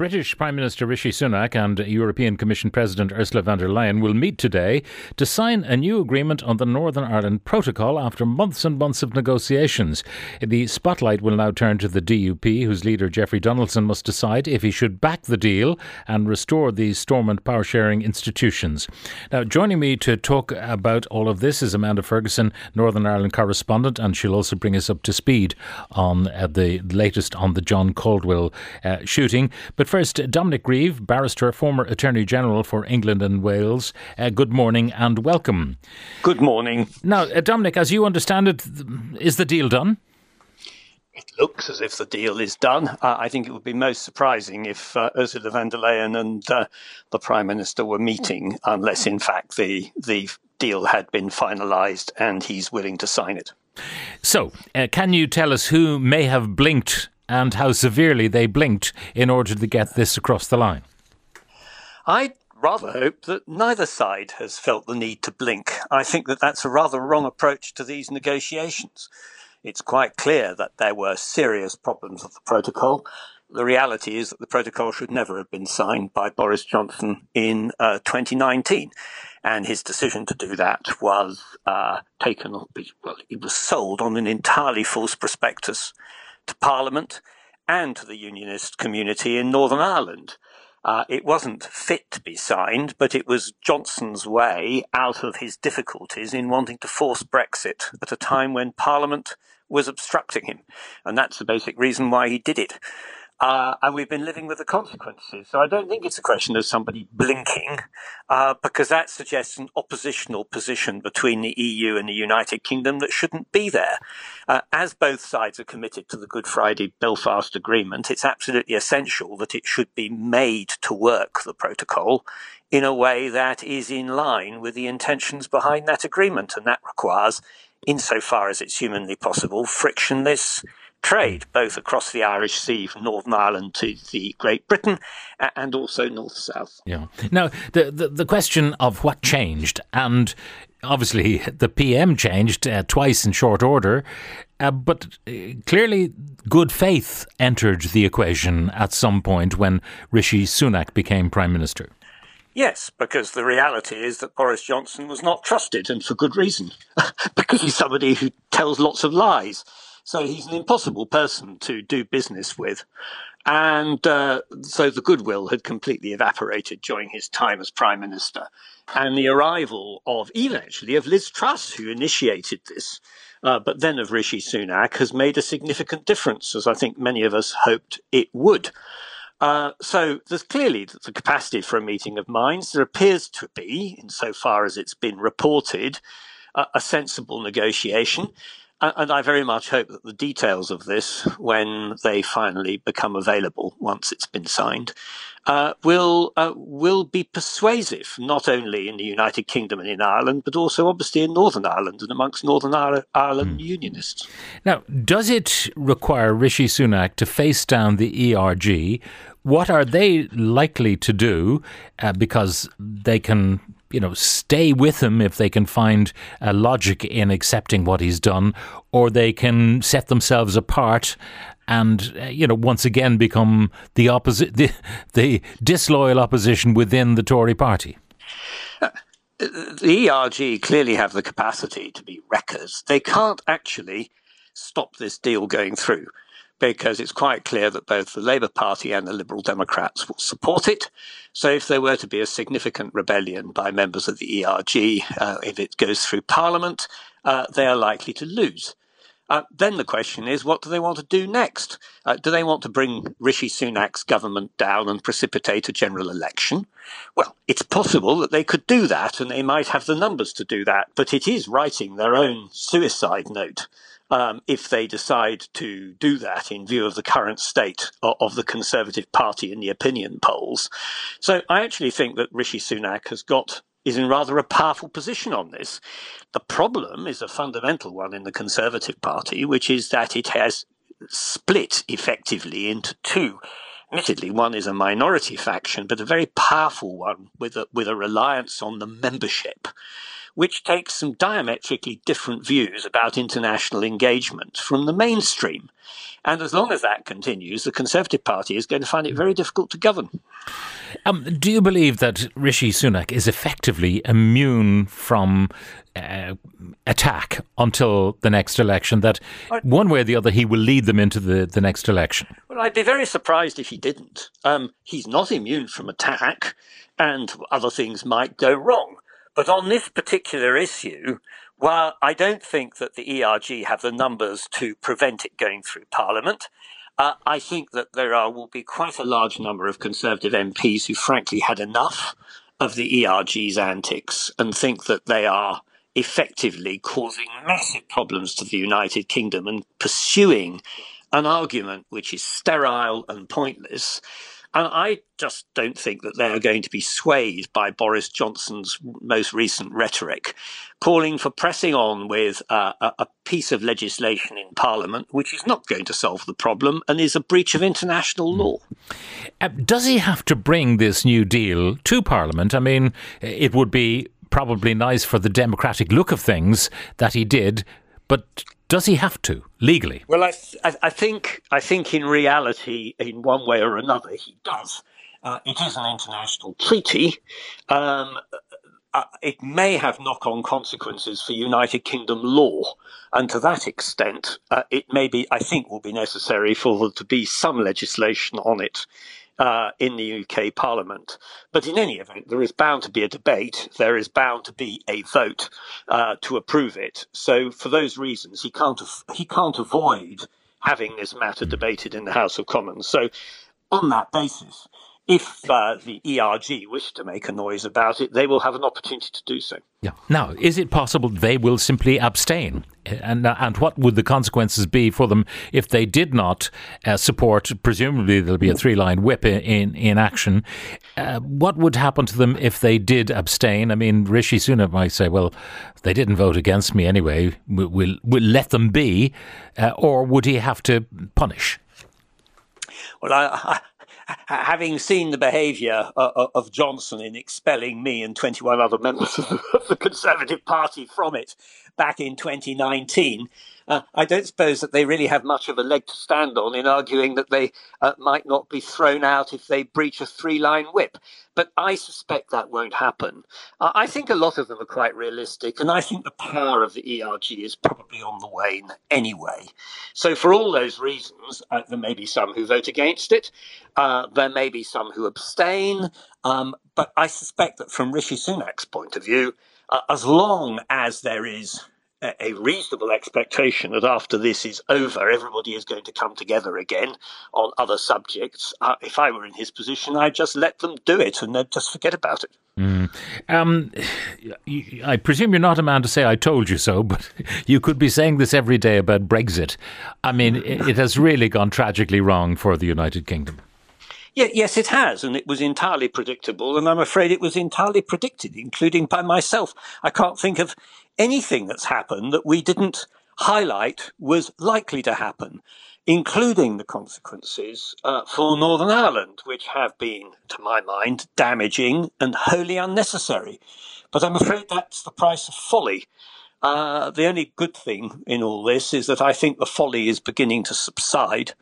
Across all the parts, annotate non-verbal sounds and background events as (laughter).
British Prime Minister Rishi Sunak and European Commission President Ursula von der Leyen will meet today to sign a new agreement on the Northern Ireland Protocol after months and months of negotiations. The spotlight will now turn to the DUP, whose leader Jeffrey Donaldson must decide if he should back the deal and restore the Stormont power sharing institutions. Now, joining me to talk about all of this is Amanda Ferguson, Northern Ireland correspondent, and she'll also bring us up to speed on uh, the latest on the John Caldwell uh, shooting. But first, Dominic Grieve, barrister, former Attorney General for England and Wales. Uh, good morning and welcome. Good morning. Now, uh, Dominic, as you understand it, is the deal done? It looks as if the deal is done. Uh, I think it would be most surprising if uh, Ursula von der Leyen and uh, the Prime Minister were meeting, unless in fact the the deal had been finalised and he's willing to sign it. So, uh, can you tell us who may have blinked and how severely they blinked in order to get this across the line? I rather hope that neither side has felt the need to blink. I think that that's a rather wrong approach to these negotiations. It's quite clear that there were serious problems with the protocol. The reality is that the protocol should never have been signed by Boris Johnson in uh, 2019. And his decision to do that was uh, taken, well, it was sold on an entirely false prospectus to Parliament and to the Unionist community in Northern Ireland. Uh, it wasn't fit to be signed, but it was Johnson's way out of his difficulties in wanting to force Brexit at a time when Parliament was obstructing him. And that's the basic reason why he did it. Uh, and we've been living with the consequences. So I don't think it's a question of somebody blinking, uh, because that suggests an oppositional position between the EU and the United Kingdom that shouldn't be there. Uh, as both sides are committed to the Good Friday Belfast Agreement, it's absolutely essential that it should be made to work, the protocol, in a way that is in line with the intentions behind that agreement. And that requires, insofar as it's humanly possible, frictionless trade, both across the Irish Sea from Northern Ireland to the Great Britain and also north south. Yeah. Now, the, the, the question of what changed, and obviously the PM changed uh, twice in short order, uh, but uh, clearly good faith entered the equation at some point when Rishi Sunak became Prime Minister. Yes, because the reality is that Boris Johnson was not trusted, and for good reason, (laughs) because he's somebody who tells lots of lies. So he's an impossible person to do business with. And uh, so the goodwill had completely evaporated during his time as Prime Minister. And the arrival of, even actually, of Liz Truss, who initiated this, uh, but then of Rishi Sunak, has made a significant difference, as I think many of us hoped it would. Uh, so there's clearly the capacity for a meeting of minds. There appears to be, insofar as it's been reported, uh, a sensible negotiation. And I very much hope that the details of this, when they finally become available once it's been signed, uh, will uh, will be persuasive not only in the United Kingdom and in Ireland, but also obviously in Northern Ireland and amongst Northern Ire- Ireland unionists. Now, does it require Rishi Sunak to face down the ERG? What are they likely to do? Uh, because they can, you know, stay with him if they can find a logic in accepting what he's done, or they can set themselves apart and, uh, you know, once again become the opposite, (laughs) the, the disloyal opposition within the Tory party. the ERG clearly have the capacity to be wreckers. They can't actually stop this deal going through because it's quite clear that both the Labour Party and the Liberal Democrats will support it. So if there were to be a significant rebellion by members of the ERG, uh, if it goes through Parliament, uh, they are likely to lose. Uh, then the question is, what do they want to do next? Uh, do they want to bring Rishi Sunak's government down and precipitate a general election? Well, it's possible that they could do that, and they might have the numbers to do that, but it is writing their own suicide note um, if they decide to do that in view of the current state of, of the Conservative Party in the opinion polls. So I actually think that Rishi Sunak has got is in rather a powerful position on this. The problem is a fundamental one in the Conservative Party, which is that it has split effectively into two. Admittedly, one is a minority faction, but a very powerful one with a, with a reliance on the membership. which takes some diametrically different views about international engagement from the mainstream. And as long as that continues, the Conservative Party is going to find it very difficult to govern. Um, do you believe that Rishi Sunak is effectively immune from uh, attack until the next election? That one way or the other, he will lead them into the, the next election? Well, I'd be very surprised if he didn't. Um, he's not immune from attack, and other things might go wrong. But on this particular issue, while I don't think that the ERG have the numbers to prevent it going through Parliament, uh, I think that there are, will be quite a large number of Conservative MPs who frankly had enough of the ERG's antics and think that they are effectively causing massive problems to the United Kingdom and pursuing an argument which is sterile and pointless and I just don't think that they are going to be swayed by Boris Johnson's most recent rhetoric, calling for pressing on with uh, a, piece of legislation in Parliament which is not going to solve the problem and is a breach of international law. Uh, does he have to bring this new deal to Parliament? I mean, it would be probably nice for the democratic look of things that he did, but does he have to legally? Well, I, th- I think I think in reality, in one way or another, he does. Uh, it is an international treaty. Um, uh, it may have knock-on consequences for United Kingdom law, and to that extent, uh, it may be. I think will be necessary for there to be some legislation on it uh, in the UK Parliament. But in any event, there is bound to be a debate. There is bound to be a vote uh, to approve it. So, for those reasons, he can't he can't avoid having this matter debated in the House of Commons. So, on that basis, if uh, the ERG wish to make a noise about it, they will have an opportunity to do so. Yeah. Now, is it possible they will simply abstain? And and what would the consequences be for them if they did not uh, support? Presumably, there'll be a three-line whip in in, in action. Uh, what would happen to them if they did abstain? I mean, Rishi Sunak might say, "Well, they didn't vote against me anyway. We'll we'll, we'll let them be," uh, or would he have to punish? Well, I, having seen the behaviour uh, uh, of Johnson in expelling me and 21 other members of the Conservative Party from it back in 2019, uh, I don't suppose that they really have much of a leg to stand on in arguing that they uh, might not be thrown out if they breach a three line whip. But I suspect that won't happen. Uh, I think a lot of them are quite realistic, and I think the power of the ERG is probably on the wane anyway. So, for all those reasons, uh, there may be some who vote against it, uh, there may be some who abstain, um, but I suspect that from Rishi Sunak's point of view, uh, as long as there is a reasonable expectation that after this is over, everybody is going to come together again on other subjects. Uh, if I were in his position, I'd just let them do it and they'd just forget about it. Mm. Um, I presume you're not a man to say I told you so, but (laughs) you could be saying this every day about Brexit. I mean, it, it has really gone tragically wrong for the United Kingdom. Yeah, yes, it has, and it was entirely predictable, and I'm afraid it was entirely predicted, including by myself. I can't think of anything that's happened that we didn't highlight was likely to happen, including the consequences uh, for Northern Ireland, which have been, to my mind, damaging and wholly unnecessary. But I'm afraid that's the price of folly. Uh, the only good thing in all this is that I think the folly is beginning to subside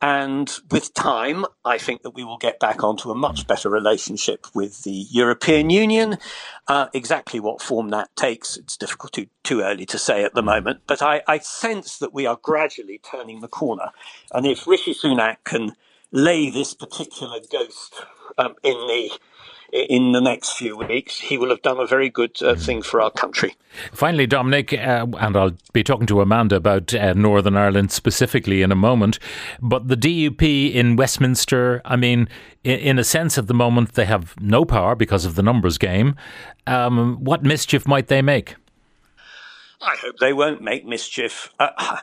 and with time, I think that we will get back onto a much better relationship with the European Union. Uh, exactly what form that takes, it's difficult to, too early to say at the moment. But I, I sense that we are gradually turning the corner. And if Rishi Sunak can lay this particular ghost um, in the in the next few weeks, he will have done a very good uh, thing for our country. Finally, Dominic, uh, and I'll be talking to Amanda about uh, Northern Ireland specifically in a moment, but the DUP in Westminster, I mean, in, in a sense, at the moment, they have no power because of the numbers game. Um, what mischief might they make? I hope they won't make mischief. Uh,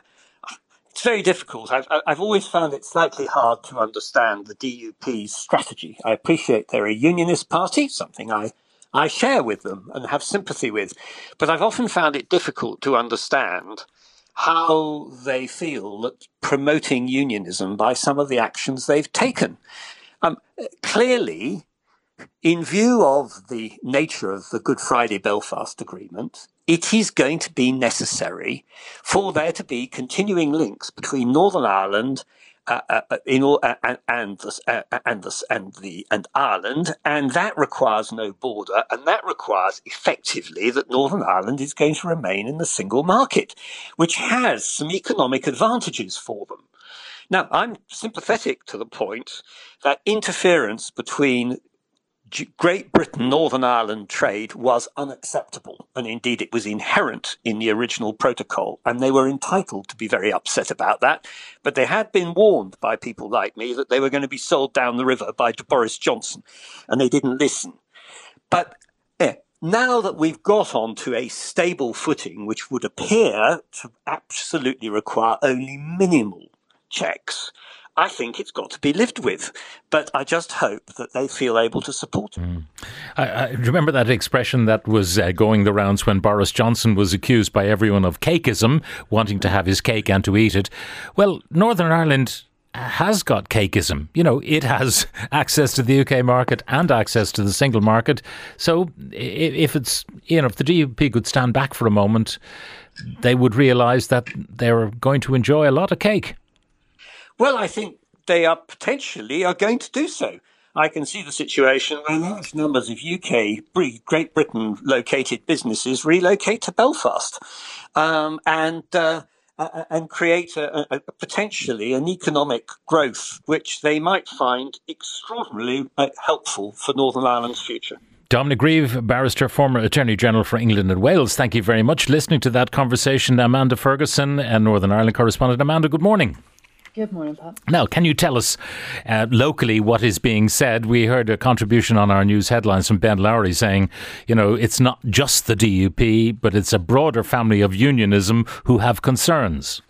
it's very difficult. I've, I've always found it slightly hard to understand the DUP's strategy. I appreciate they're a unionist party, something I, I share with them and have sympathy with, but I've often found it difficult to understand how they feel that promoting unionism by some of the actions they've taken. Um, clearly, in view of the nature of the Good Friday Belfast Agreement, it is going to be necessary for there to be continuing links between Northern Ireland uh, uh, uh in all, uh, and and the, uh, and the, and the and Ireland, and that requires no border, and that requires effectively that Northern Ireland is going to remain in the single market, which has some economic advantages for them. Now, I'm sympathetic to the point that interference between Great Britain Northern Ireland trade was unacceptable, and indeed it was inherent in the original protocol, and they were entitled to be very upset about that. But they had been warned by people like me that they were going to be sold down the river by Boris Johnson, and they didn't listen. But eh, now that we've got onto a stable footing, which would appear to absolutely require only minimal checks, I think it's got to be lived with. But I just hope that they feel able to support it. Mm. I, I, remember that expression that was uh, going the rounds when Boris Johnson was accused by everyone of cakeism, wanting to have his cake and to eat it. Well, Northern Ireland has got cakeism. You know, it has (laughs) access to the UK market and access to the single market. So if it's, you know, if the DUP could stand back for a moment, they would realise that they're going to enjoy a lot of cake. Well, I think they are potentially are going to do so. I can see the situation where large numbers of UK, Great Britain located businesses relocate to Belfast um, and uh, and create a, a, potentially an economic growth which they might find extraordinarily uh, helpful for Northern Ireland's future. Dominic Grieve, barrister, former Attorney General for England and Wales. Thank you very much. Listening to that conversation, Amanda Ferguson, and Northern Ireland correspondent. Amanda, good morning. Good morning, Pat. Now, can you tell us uh, locally what is being said? We heard a contribution on our news headlines from Ben Lowry saying, you know, it's not just the DUP, but it's a broader family of unionism who have concerns.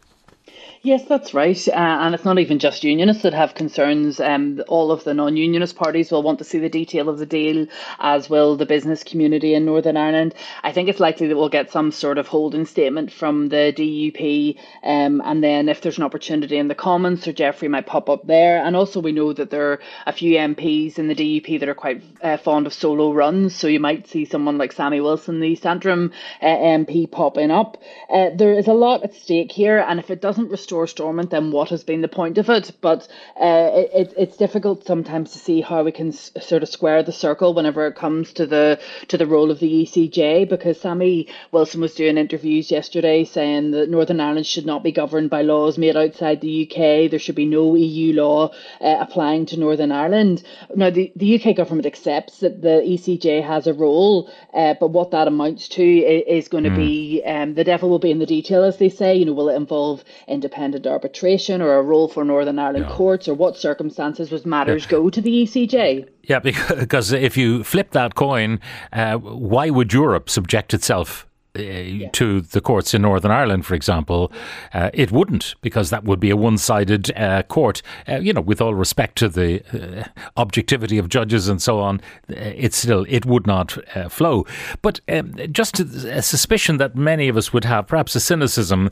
Yes, that's right. Uh, and it's not even just unionists that have concerns. Um, all of the non unionist parties will want to see the detail of the deal, as will the business community in Northern Ireland. I think it's likely that we'll get some sort of holding statement from the DUP. Um, and then if there's an opportunity in the Commons, Sir Jeffrey might pop up there. And also, we know that there are a few MPs in the DUP that are quite uh, fond of solo runs. So you might see someone like Sammy Wilson, the East Antrim uh, MP, popping up. Uh, there is a lot at stake here. And if it doesn't restore restore Stormont, then what has been the point of it? But uh, it, it's difficult sometimes to see how we can s- sort of square the circle whenever it comes to the to the role of the ECJ, because Sammy Wilson was doing interviews yesterday saying that Northern Ireland should not be governed by laws made outside the UK. There should be no EU law uh, applying to Northern Ireland. Now, the, the UK government accepts that the ECJ has a role, uh, but what that amounts to is, is going to mm. be um, the devil will be in the detail, as they say. You know, will it involve independent independent arbitration or a role for Northern Ireland no. courts or what circumstances would matters yeah. go to the ECJ? Yeah, because if you flip that coin, uh, why would Europe subject itself yeah. to the courts in Northern Ireland, for example, uh, it wouldn't because that would be a one-sided uh, court. Uh, you know, with all respect to the uh, objectivity of judges and so on, it still it would not flow. But um, just a suspicion that many of us would have, perhaps a cynicism,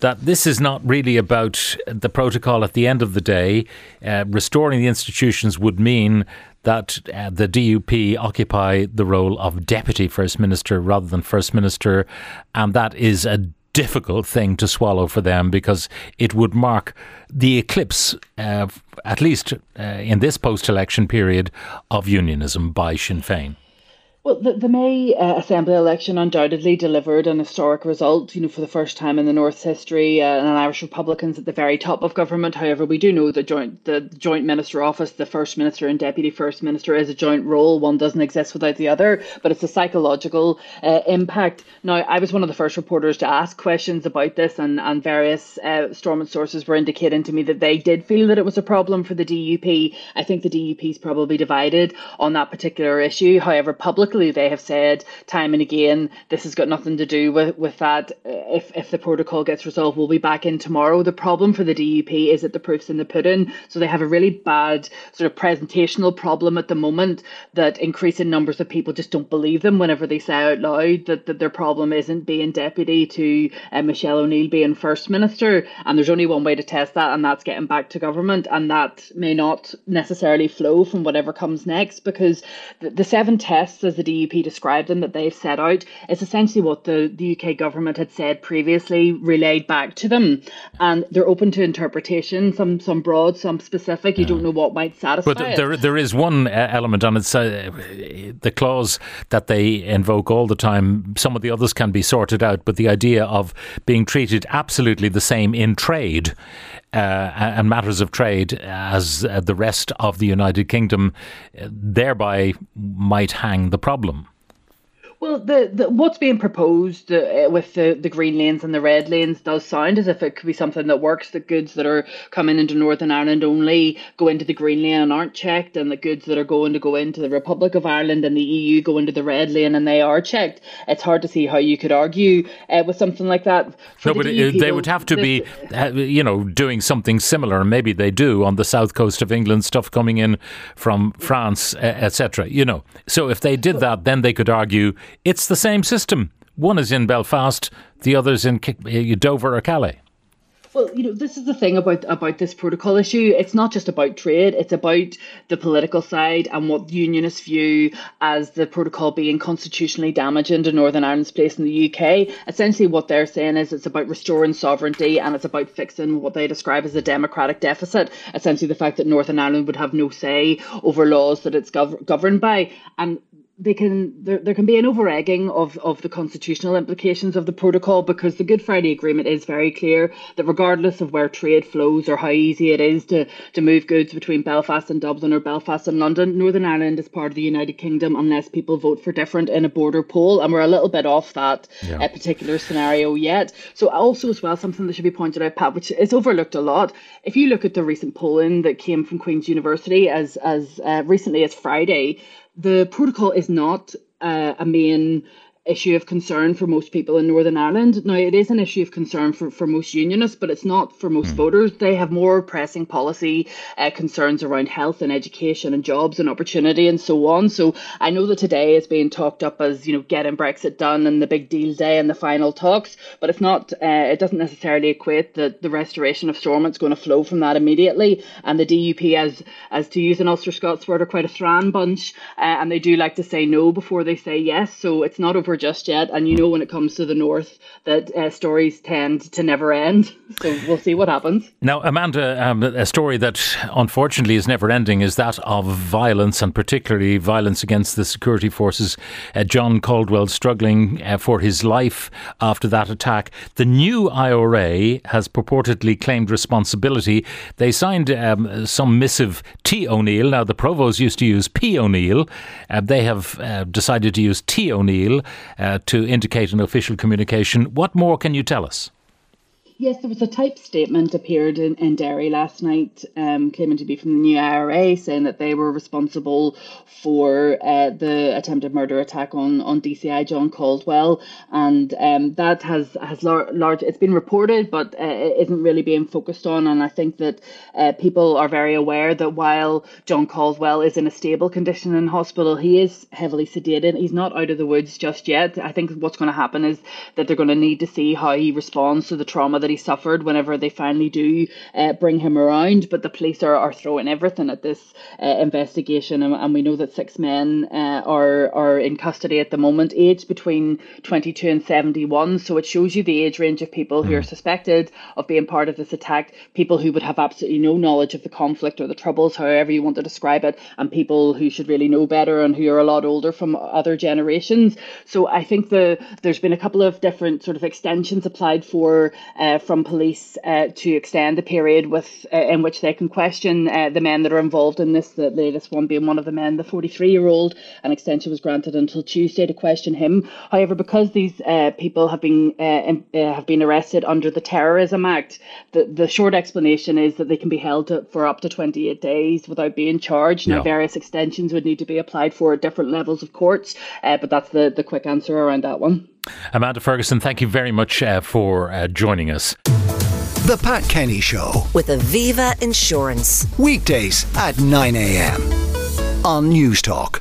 that this is not really about the protocol. At the end of the day, restoring the institutions would mean that uh, the DUP occupy the role of deputy first minister rather than first minister, and that is a difficult thing to swallow for them because it would mark the eclipse, uh, at least uh, in this post election period, of unionism by Sinn Féin. Well, the, the May uh, Assembly election undoubtedly delivered an historic result, you know, for the first time in the North's history, uh, and Irish Republicans at the very top of government. However, we do know the joint the joint minister office, the First Minister and Deputy First Minister, is a joint role. One doesn't exist without the other, but it's a psychological uh, impact. Now, I was one of the first reporters to ask questions about this, and, and various uh, Stormont sources were indicating to me that they did feel that it was a problem for the DUP. I think the DUP is probably divided on that particular issue. However, publicly, they have said time and again this has got nothing to do with, with that. If, if the protocol gets resolved, we'll be back in tomorrow. The problem for the DUP is that the proof's in the pudding. So they have a really bad sort of presentational problem at the moment that increasing numbers of people just don't believe them whenever they say out loud that, that their problem isn't being deputy to uh, Michelle O'Neill being first minister. And there's only one way to test that, and that's getting back to government. And that may not necessarily flow from whatever comes next because the, the seven tests, as the DUP described them, that they've set out, is essentially what the, the UK government had said previously, relayed back to them. And they're open to interpretation, some some broad, some specific. You don't know what might satisfy. But there, there is one element, and it's uh, the clause that they invoke all the time. Some of the others can be sorted out, but the idea of being treated absolutely the same in trade and matters of trade as uh, the rest of the United Kingdom, uh, thereby might hang the problem. Well, the, the what's being proposed uh, with the, the green lanes and the red lanes does sound as if it could be something that works. The goods that are coming into Northern Ireland only go into the green lane and aren't checked, and the goods that are going to go into the Republic of Ireland and the EU go into the red lane and they are checked. It's hard to see how you could argue uh, with something like that. no, but it, they would have to be, uh, you know, doing something similar. Maybe they do on the south coast of England, stuff coming in from France, etc. You know, so if they did that, then they could argue it's the same system. One is in Belfast, the other's in eh, Dover or Calais. Well, you know, this is the thing about about this protocol issue. It's not just about trade; it's about the political side and what unionists view as the protocol being constitutionally damaging to Northern Ireland's place in the UK. Essentially, what they're saying is it's about restoring sovereignty and it's about fixing what they describe as a democratic deficit. Essentially, the fact that Northern Ireland would have no say over laws that it's gov- governed by, and they can there, there can be an over egging of, of the constitutional implications of the protocol because the Good Friday Agreement is very clear that regardless of where trade flows or how easy it is to, to move goods between Belfast and Dublin or Belfast and London, Northern Ireland is part of the United Kingdom unless people vote for different in a border poll. And we're a little bit off that yeah. uh, particular scenario yet. So also as well, something that should be pointed out, Pat, which is overlooked a lot. If you look at the recent polling that came from Queen's University as as uh, recently as Friday, the protocol is not uh, a main issue of concern for most people in Northern Ireland. Now, it is an issue of concern for, for most unionists, but it's not for most mm. voters. They have more pressing policy uh, concerns around health and education and jobs and opportunity and so on. So I know that today is being talked up as, you know, getting Brexit done and the big deal day and the final talks, but it's not, uh, it doesn't necessarily equate that the restoration of Stormont is going to flow from that immediately. And the DUP, as, as to use an Ulster Scots word, are quite a thran bunch, uh, and they do like to say no before they say yes. So it's not over just yet. And you know, when it comes to the north, that uh, stories tend to never end. (laughs) So we'll see what happens. Now, Amanda, um, a story that unfortunately is never ending is that of violence, and particularly violence against the security forces. Uh, John Caldwell struggling uh, for his life after that attack. The new IRA has purportedly claimed responsibility. They signed um, some missive T. O'Neill. Now, the Provos used to use P. O'Neill. Uh, they have uh, decided to use T. O'Neill uh, to indicate an official communication. What more can you tell us? Yes, there was a typed statement appeared in, in Derry last night, um, claiming to be from the new IRA, saying that they were responsible for uh, the attempted murder attack on, on DCI John Caldwell, and um, that has has lar- large. It's been reported, but uh, it isn't really being focused on. And I think that uh, people are very aware that while John Caldwell is in a stable condition in hospital, he is heavily sedated. He's not out of the woods just yet. I think what's going to happen is that they're going to need to see how he responds to the trauma that that he suffered whenever they finally do uh, bring him around. But the police are, are throwing everything at this uh, investigation, and, and, we know that six men uh, are are in custody at the moment, aged between 22 and 71. So it shows you the age range of people who are hmm. suspected of being part of this attack, people who would have absolutely no knowledge of the conflict or the troubles, however you want to describe it, and people who should really know better and who are a lot older from other generations. So I think the there's been a couple of different sort of extensions applied for uh, uh, from police uh, to extend the period with uh, in which they can question uh, the men that are involved in this. The latest one being one of the men, the 43 year old. An extension was granted until Tuesday to question him. However, because these uh, people have been in, have been arrested under the Terrorism Act, the the short explanation is that they can be held to, for up to 28 days without being charged. Now, various extensions would need to be applied for at different levels of courts, but that's the the quick answer around that one. Amanda Ferguson, thank you very much uh, for uh, joining us. The Pat Kenny Show with Aviva Insurance. Weekdays at 9 a.m. on Newstalk.